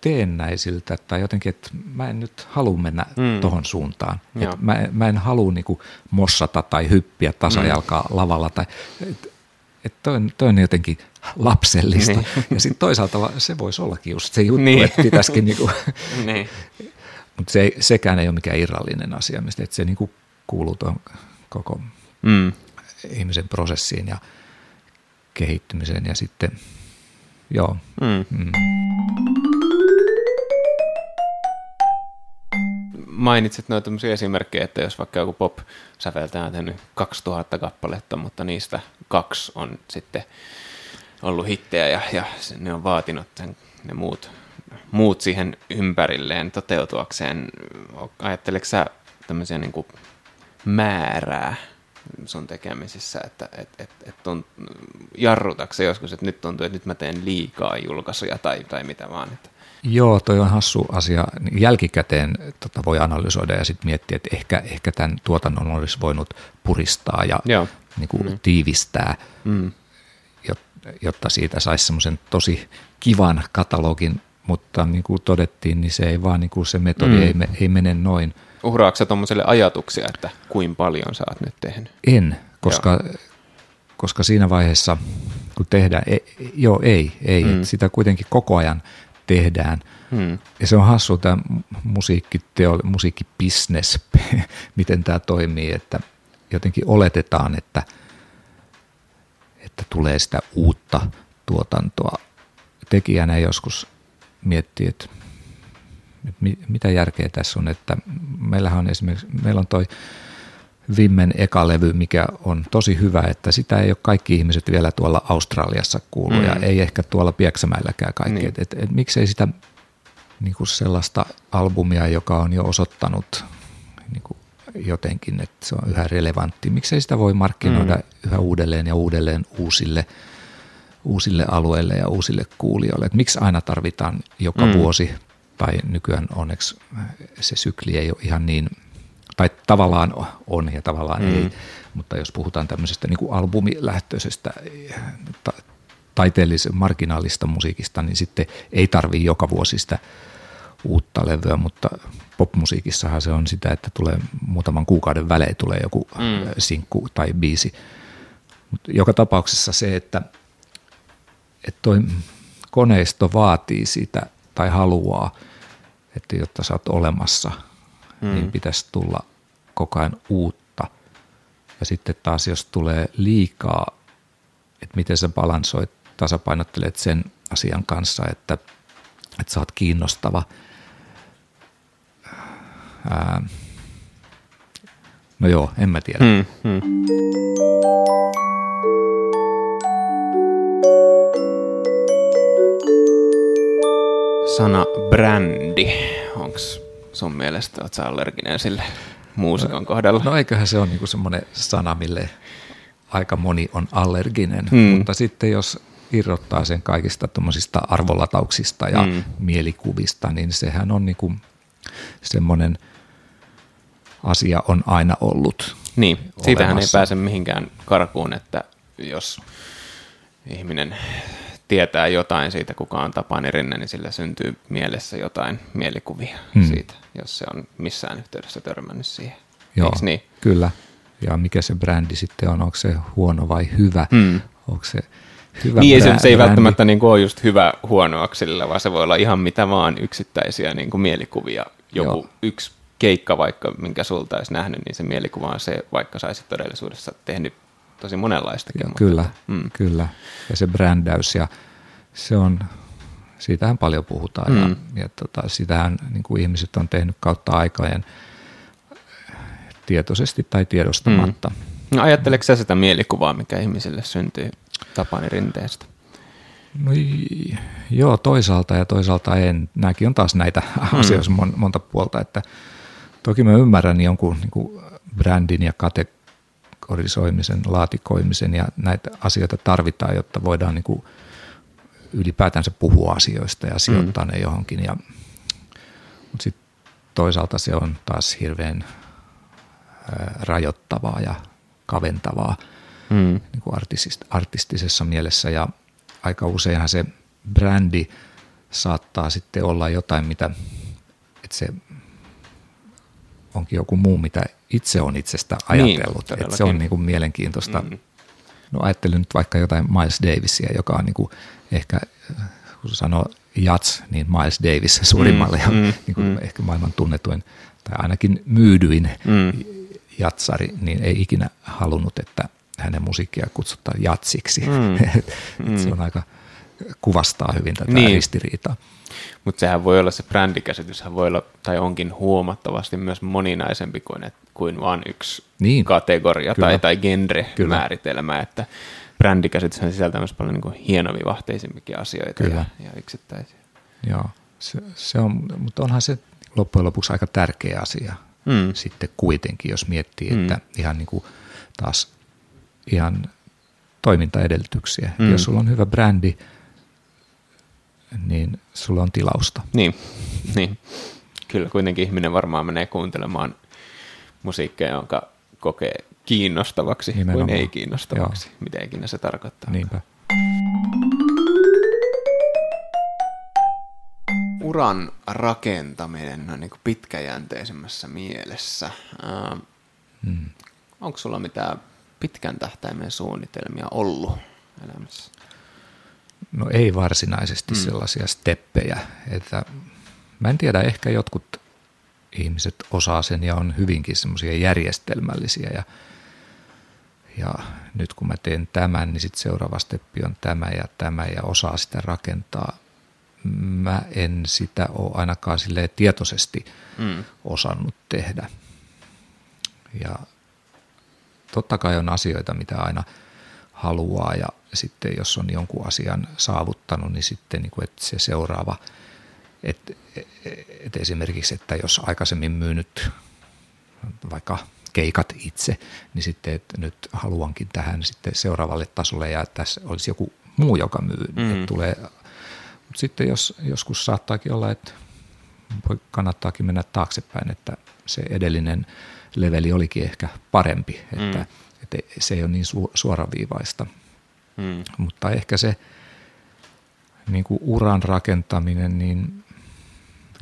teennäisiltä tai jotenkin, että mä en nyt halua mennä mm. tohon suuntaan. Että mä, mä en halua niinku mossata tai hyppiä tasajalkaa mm. lavalla. Tai, et, et toi, on, toi on jotenkin lapsellista. Niin. Ja sitten toisaalta se voisi ollakin just se juttu, niin. että pitäisikin niinku, (laughs) niin. mutta se, sekään ei ole mikään irrallinen asia, mistä että se niinku kuuluu tuon koko mm. ihmisen prosessiin ja kehittymiseen ja sitten joo. Mm. Mm. mainitsit noita esimerkkejä, että jos vaikka joku pop-säveltäjä on tehnyt 2000 kappaletta, mutta niistä kaksi on sitten ollut hittejä ja, ja ne on vaatinut sen, ne muut, muut siihen ympärilleen toteutuakseen. Ajatteleeko sä tämmöisiä niin kuin määrää sun tekemisissä, että et, et, et tunt, jarrutakse joskus, että nyt tuntuu, että nyt mä teen liikaa julkaisuja tai, tai mitä vaan, että Joo, toi on hassu asia. Jälkikäteen tota voi analysoida ja sitten miettiä, että ehkä, ehkä tämän tuotannon olisi voinut puristaa ja niin kuin mm. tiivistää, mm. jotta siitä saisi semmoisen tosi kivan katalogin, mutta niin kuin todettiin, niin se ei vaan niin kuin se metodi mm. ei, ei mene noin. Uhraatko sä tuommoiselle ajatuksia, että kuinka paljon sä oot nyt tehnyt? En, koska, koska siinä vaiheessa, kun tehdään, ei, joo ei, ei, mm. sitä kuitenkin koko ajan – tehdään. Hmm. Ja se on hassu tämä musiikkiteo, musiikkibisnes, (laughs) miten tämä toimii, että jotenkin oletetaan, että, että tulee sitä uutta tuotantoa. Tekijänä joskus miettii, että mitä järkeä tässä on, että meillähän on esimerkiksi, meillä on toi Vimmen eka levy, mikä on tosi hyvä, että sitä ei ole kaikki ihmiset vielä tuolla Australiassa kuullut mm. ja ei ehkä tuolla Pieksämäelläkään kaikki. Niin. Et, et, et, miksei sitä niin kuin sellaista albumia, joka on jo osoittanut niin kuin jotenkin, että se on yhä relevantti. Miksei sitä voi markkinoida mm. yhä uudelleen ja uudelleen uusille, uusille alueille ja uusille kuulijoille. Et miksi aina tarvitaan joka mm. vuosi tai nykyään onneksi se sykli ei ole ihan niin, tai tavallaan on ja tavallaan mm. ei, mutta jos puhutaan tämmöisestä niin kuin albumilähtöisestä ta- taiteellisen marginaalista musiikista, niin sitten ei tarvii joka vuosi sitä uutta levyä, mutta popmusiikissahan se on sitä, että tulee muutaman kuukauden välein tulee joku mm. sinkku tai biisi. Mutta joka tapauksessa se, että, että toi koneisto vaatii sitä tai haluaa, että jotta sä oot olemassa, mm. niin pitäisi tulla koko ajan uutta. Ja sitten taas jos tulee liikaa, että miten sä balansoit, tasapainottelet sen asian kanssa, että, että sä oot kiinnostava. Ää, no joo, en mä tiedä. Mm, mm. Sana brändi, onko sun mielestä, oot allerginen sille muusikon no, kohdalla? No eiköhän se ole niinku semmoinen sana, mille aika moni on allerginen, hmm. mutta sitten jos irrottaa sen kaikista tuommoisista arvolatauksista ja hmm. mielikuvista, niin sehän on niinku semmoinen asia on aina ollut. Niin, siitähän ei pääse mihinkään karkuun, että jos ihminen tietää jotain siitä, kuka on Tapani Rinne, niin sillä syntyy mielessä jotain mielikuvia hmm. siitä, jos se on missään yhteydessä törmännyt siihen. Joo, niin? kyllä. Ja mikä se brändi sitten on, onko se huono vai hyvä? Hmm. Onko se hyvä Niin, brändi? se ei välttämättä niin kuin ole just hyvä huonoaksilla, vaan se voi olla ihan mitä vaan yksittäisiä niin kuin mielikuvia. Joku Joo. yksi keikka vaikka, minkä sulta olisi nähnyt, niin se mielikuva on se, vaikka saisit todellisuudessa tehnyt tosi monenlaistakin. Joo, mutta, kyllä, mm. kyllä. Ja se brändäys ja se on, siitähän paljon puhutaan mm. ja, ja tota, sitähän niin kuin ihmiset on tehnyt kautta aikojen tietoisesti tai tiedostamatta. Mm. No ajatteleeko sä sitä mielikuvaa, mikä ihmisille syntyy Tapani Rinteestä? No joo, toisaalta ja toisaalta en. Nämäkin on taas näitä mm. asioita monta puolta, että toki mä ymmärrän jonkun niin kuin brändin ja kate, kategorisoimisen, laatikoimisen ja näitä asioita tarvitaan, jotta voidaan niin kuin ylipäätänsä puhua asioista ja sijoittaa mm. ne johonkin. Ja, mutta sitten toisaalta se on taas hirveän rajoittavaa ja kaventavaa mm. niin kuin artistist, artistisessa mielessä ja aika useinhan se brändi saattaa sitten olla jotain, mitä että se onkin joku muu, mitä itse on itsestä niin, ajatellut. Niin, että se on niin kuin mielenkiintoista. Mm. No ajattelin nyt vaikka jotain Miles Davisia, joka on niin kuin ehkä, kun sanoo jats, niin Miles Davis (laughs) suurimmalle mm, ja mm, niin kuin mm. ehkä maailman tunnetuin tai ainakin myydyin mm. jatsari, niin ei ikinä halunnut, että hänen musiikkia kutsutaan jatsiksi. Mm. (laughs) mm. se on aika kuvastaa hyvin tätä niin. ristiriitaa. Mutta sehän voi olla se brändikäsityshän voi olla, tai onkin huomattavasti myös moninaisempi kuin, et, kuin vain yksi niin. kategoria Kyllä. tai, tai genre-määritelmä, että brändikäsityshän sisältää myös paljon niin hienovivahteisimpikin asioita Kyllä. Ja, ja yksittäisiä. Joo, se, se on, mutta onhan se loppujen lopuksi aika tärkeä asia mm. sitten kuitenkin, jos miettii, mm. että ihan niin kuin taas ihan toimintaedellytyksiä. Mm. Jos sulla on hyvä brändi, niin sulla on tilausta. Niin, niin. kyllä kuitenkin ihminen varmaan menee kuuntelemaan musiikkia, jonka kokee kiinnostavaksi Nimenomaan. kuin ei kiinnostavaksi, Joo. mitä ikinä se tarkoittaa. Niinpä. Uran rakentaminen on niin kuin pitkäjänteisemmässä mielessä. Äh, hmm. Onko sulla mitään pitkän tähtäimen suunnitelmia ollut elämässä? No ei varsinaisesti mm. sellaisia steppejä, että mä en tiedä, ehkä jotkut ihmiset osaa sen ja on hyvinkin semmoisia järjestelmällisiä ja, ja nyt kun mä teen tämän, niin sitten seuraava steppi on tämä ja tämä ja osaa sitä rakentaa. Mä en sitä ole ainakaan sille tietoisesti mm. osannut tehdä. Ja totta kai on asioita, mitä aina haluaa ja sitten jos on jonkun asian saavuttanut, niin sitten niin kuin, että se seuraava, että, että esimerkiksi, että jos aikaisemmin myynyt vaikka keikat itse, niin sitten että nyt haluankin tähän sitten seuraavalle tasolle ja tässä olisi joku muu, joka myy. Mm. Että tulee. Mutta sitten jos, joskus saattaakin olla, että voi kannattaakin mennä taaksepäin, että se edellinen leveli olikin ehkä parempi, että, mm. että se ei ole niin su, suoraviivaista. Mm. Mutta ehkä se niin kuin uran rakentaminen, niin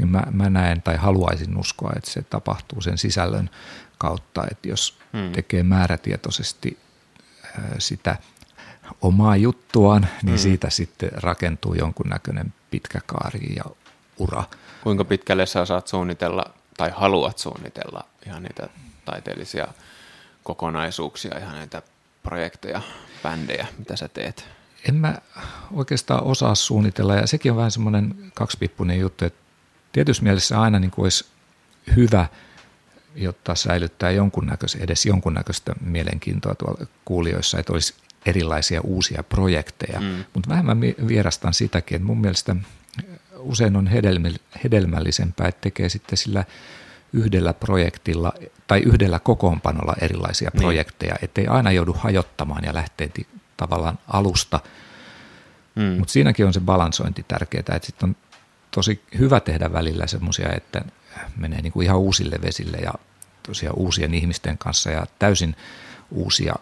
mä, mä näen tai haluaisin uskoa, että se tapahtuu sen sisällön kautta, että jos mm. tekee määrätietoisesti sitä omaa juttuaan, niin mm. siitä sitten rakentuu jonkunnäköinen pitkä kaari ja ura. Kuinka pitkälle sä saat suunnitella tai haluat suunnitella ihan niitä taiteellisia kokonaisuuksia, ihan näitä projekteja, bändejä, mitä sä teet? En mä oikeastaan osaa suunnitella ja sekin on vähän semmoinen kaksipippunen juttu, että tietyssä mielessä aina niin kuin olisi hyvä, jotta säilyttää jonkunnäköistä, edes jonkunnäköistä mielenkiintoa tuolla kuulijoissa, että olisi erilaisia uusia projekteja. Mm. Mutta vähän mä vierastan sitäkin, että mun mielestä usein on hedelmällisempää, että tekee sitten sillä yhdellä projektilla tai yhdellä kokoonpanolla erilaisia niin. projekteja, ettei aina joudu hajottamaan ja lähtee tavallaan alusta. Mm. Mutta siinäkin on se balansointi tärkeää, että sitten on tosi hyvä tehdä välillä semmoisia, että menee niinku ihan uusille vesille ja tosiaan uusien ihmisten kanssa ja täysin uusia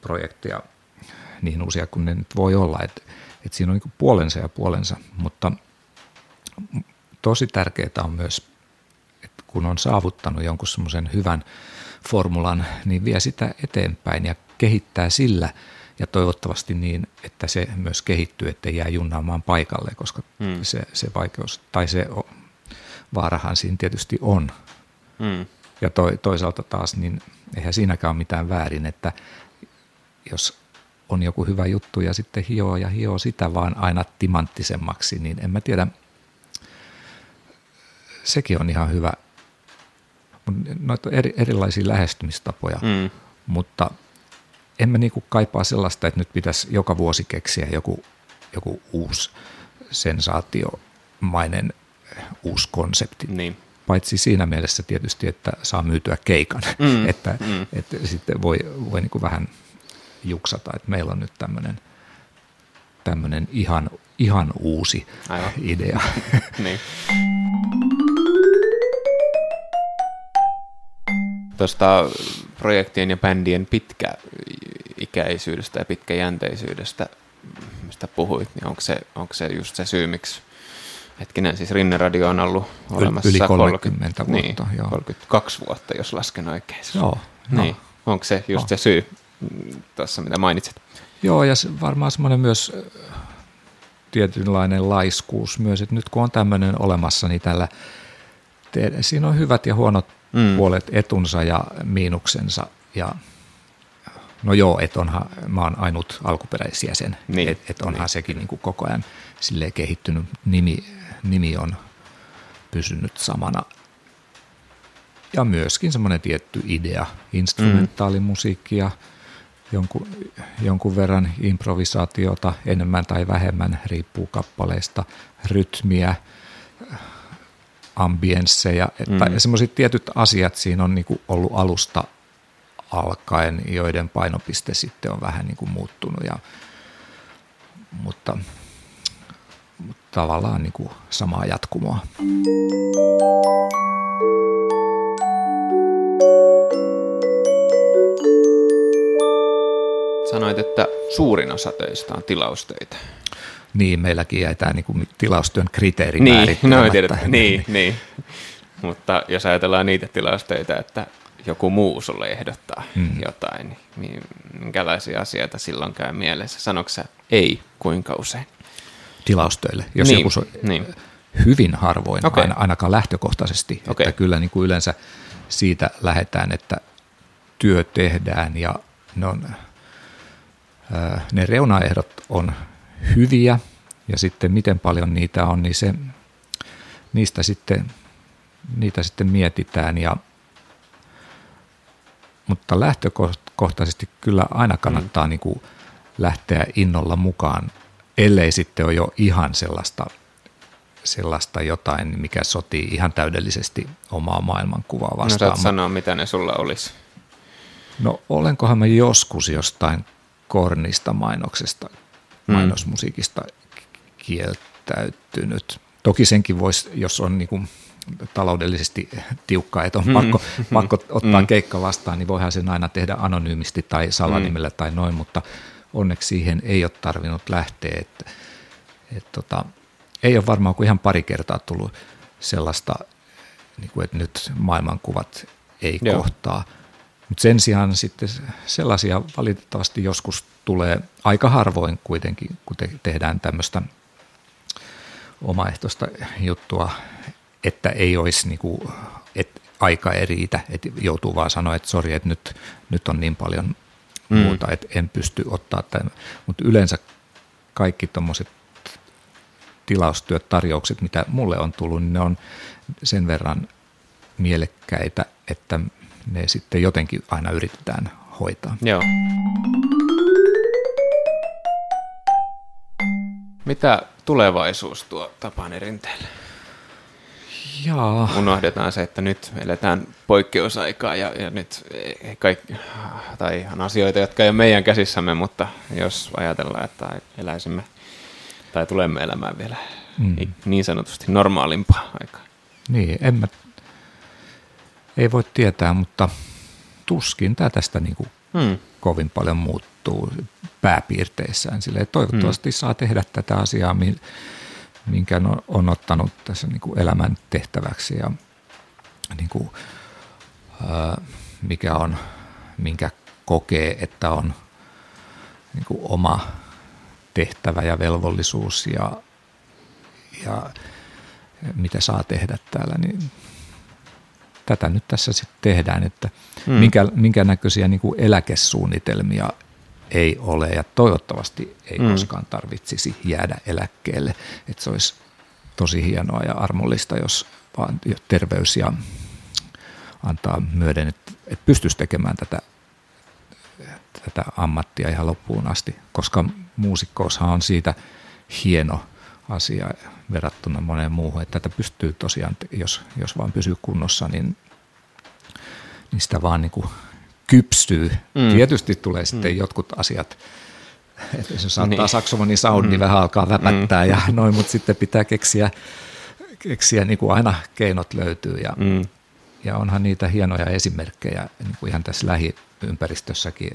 projekteja, niin uusia kuin ne nyt voi olla. Että et siinä on niin puolensa ja puolensa, mutta tosi tärkeää on myös, että kun on saavuttanut jonkun semmoisen hyvän formulan, niin vie sitä eteenpäin ja kehittää sillä ja toivottavasti niin, että se myös kehittyy, että jää junnaamaan paikalle, koska hmm. se, se vaikeus tai se vaarahan siinä tietysti on. Hmm. Ja to, toisaalta taas, niin eihän siinäkään ole mitään väärin, että jos on joku hyvä juttu ja sitten hioo ja hioo sitä vaan aina timanttisemmaksi, niin en mä tiedä, sekin on ihan hyvä. Noita eri, erilaisia lähestymistapoja, mm. mutta en mä niinku kaipaa sellaista, että nyt pitäisi joka vuosi keksiä joku, joku uusi sensaatiomainen uusi konsepti. Niin. Paitsi siinä mielessä tietysti, että saa myytyä keikan, mm. (laughs) että, mm. että sitten voi, voi niinku vähän – juksata, että meillä on nyt tämmöinen tämmöinen ihan, ihan uusi Aivan. idea. (laughs) niin. (laughs) Tuosta projektien ja bändien pitkäikäisyydestä ja pitkäjänteisyydestä, mistä puhuit, niin onko se, onko se just se syy, miksi hetkinen, siis Rinne-radio on ollut olemassa yli 30 30, vuotta. Niin, joo. 32 vuotta, jos lasken oikein. Joo. Niin. No. Onko se just no. se syy, tuossa, mitä mainitsit. Joo, ja varmaan semmoinen myös tietynlainen laiskuus myös, että nyt kun on tämmöinen olemassa, niin tällä te, siinä on hyvät ja huonot mm. puolet etunsa ja miinuksensa. Ja no joo, että onhan, mä oon ainut alkuperäisjäsen, niin. että et onhan niin. sekin niin kuin koko ajan kehittynyt. Nimi, nimi on pysynyt samana. Ja myöskin semmoinen tietty idea, instrumentaalimusiikkia, mm jonkun, jonkun verran improvisaatiota, enemmän tai vähemmän, riippuu kappaleista, rytmiä, ambiensseja, että mm. semmoiset tietyt asiat siinä on niin kuin ollut alusta alkaen, joiden painopiste sitten on vähän niin kuin muuttunut, ja, mutta, mutta tavallaan niin kuin samaa jatkumoa. Sanoit, että suurin osa töistä on tilaustöitä. Niin, meilläkin jäi tämä niin tilaustyön kriteeri Niin, no tiedät, niin, niin. Mutta jos ajatellaan niitä tilaustöitä, että joku muu sulle ehdottaa hmm. jotain, niin minkälaisia asioita silloin käy mielessä? Sanoksi ei kuinka usein? Tilaustöille, jos niin, joku so, niin. hyvin harvoin, okay. ainakaan lähtökohtaisesti. Okay. Että kyllä niin kuin yleensä siitä lähdetään, että työ tehdään ja ne on ne reunaehdot on hyviä ja sitten miten paljon niitä on, niin se, niistä sitten, niitä sitten mietitään. Ja, mutta lähtökohtaisesti kyllä aina kannattaa mm. niin kuin lähteä innolla mukaan, ellei sitten ole jo ihan sellaista, sellaista jotain, mikä sotii ihan täydellisesti omaa maailmankuvaa vastaan. No saat sanoa, mitä ne sulla olisi. No olenkohan mä joskus jostain kornista mainoksesta. Mainosmusiikista kieltäytynyt. toki senkin voisi, jos on niin kuin taloudellisesti tiukka, että on mm, pakko, mm, (laughs) pakko ottaa mm. keikka vastaan, niin voihan sen aina tehdä anonyymisti tai salanimellä mm. tai noin, mutta onneksi siihen ei ole tarvinnut lähteä. Että, et tota, ei ole varmaan kuin ihan pari kertaa tullut sellaista, niin kuin, että nyt maailmankuvat ei Joo. kohtaa. Mutta sen sijaan sitten sellaisia valitettavasti joskus tulee aika harvoin kuitenkin, kun te, tehdään tämmöistä omaehtoista juttua, että ei olisi niin kuin, että aika ei riitä, että joutuu vaan sanoa, että sori, että nyt, nyt on niin paljon mm. muuta, että en pysty ottaa tämän. Mutta yleensä kaikki tuommoiset tilaustyöt, tarjoukset, mitä mulle on tullut, niin ne on sen verran mielekkäitä, että ne sitten jotenkin aina yritetään hoitaa. Joo. Mitä tulevaisuus tuo Tapani Rinteelle? Jaa. Unohdetaan se, että nyt eletään poikkeusaikaa ja, ja nyt kaikki, tai ihan asioita, jotka ei ole meidän käsissämme, mutta jos ajatellaan, että eläisimme tai tulemme elämään vielä mm. niin sanotusti normaalimpaa aikaa. Niin, en mä, ei voi tietää, mutta tuskin tämä tästä niin kuin mm. kovin paljon muuttuu pääpiirteissään. Silleen, toivottavasti mm. saa tehdä tätä asiaa, minkä on, on ottanut tässä niin kuin elämän tehtäväksi ja niin kuin, ää, mikä on, minkä kokee, että on niin kuin oma tehtävä ja velvollisuus ja, ja mitä saa tehdä täällä, niin tätä nyt tässä sitten tehdään, että mm. minkä, minkä näköisiä niin kuin eläkesuunnitelmia ei ole ja toivottavasti ei mm. koskaan tarvitsisi jäädä eläkkeelle. Että se olisi tosi hienoa ja armollista, jos vaan terveys ja antaa myöden, että, että pystyisi tekemään tätä, tätä ammattia ihan loppuun asti, koska muusikkoushan on siitä hieno asia verrattuna moneen muuhun, että tätä pystyy tosiaan, jos, jos vaan pysyy kunnossa, niin, niin sitä vaan niin kuin kypsyy. Mm. Tietysti tulee sitten mm. jotkut asiat, että jos saattaa niin. saksofonin soundi niin mm. vähän alkaa väpättää mm. ja (laughs) noin, mutta sitten pitää keksiä, keksiä niin kuin aina keinot löytyy ja, mm. ja onhan niitä hienoja esimerkkejä niin kuin ihan tässä lähiympäristössäkin,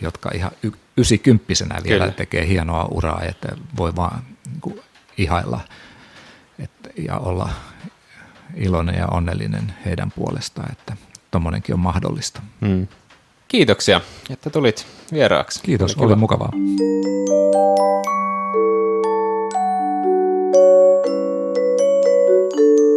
jotka ihan y- ysikymppisenä vielä Kyllä. tekee hienoa uraa, että voi vaan niin kuin ihailla että, ja olla iloinen ja onnellinen heidän puolestaan, että tuommoinenkin on mahdollista. Mm. Kiitoksia, että tulit vieraaksi. Kiitos, oli, oli mukavaa. thank you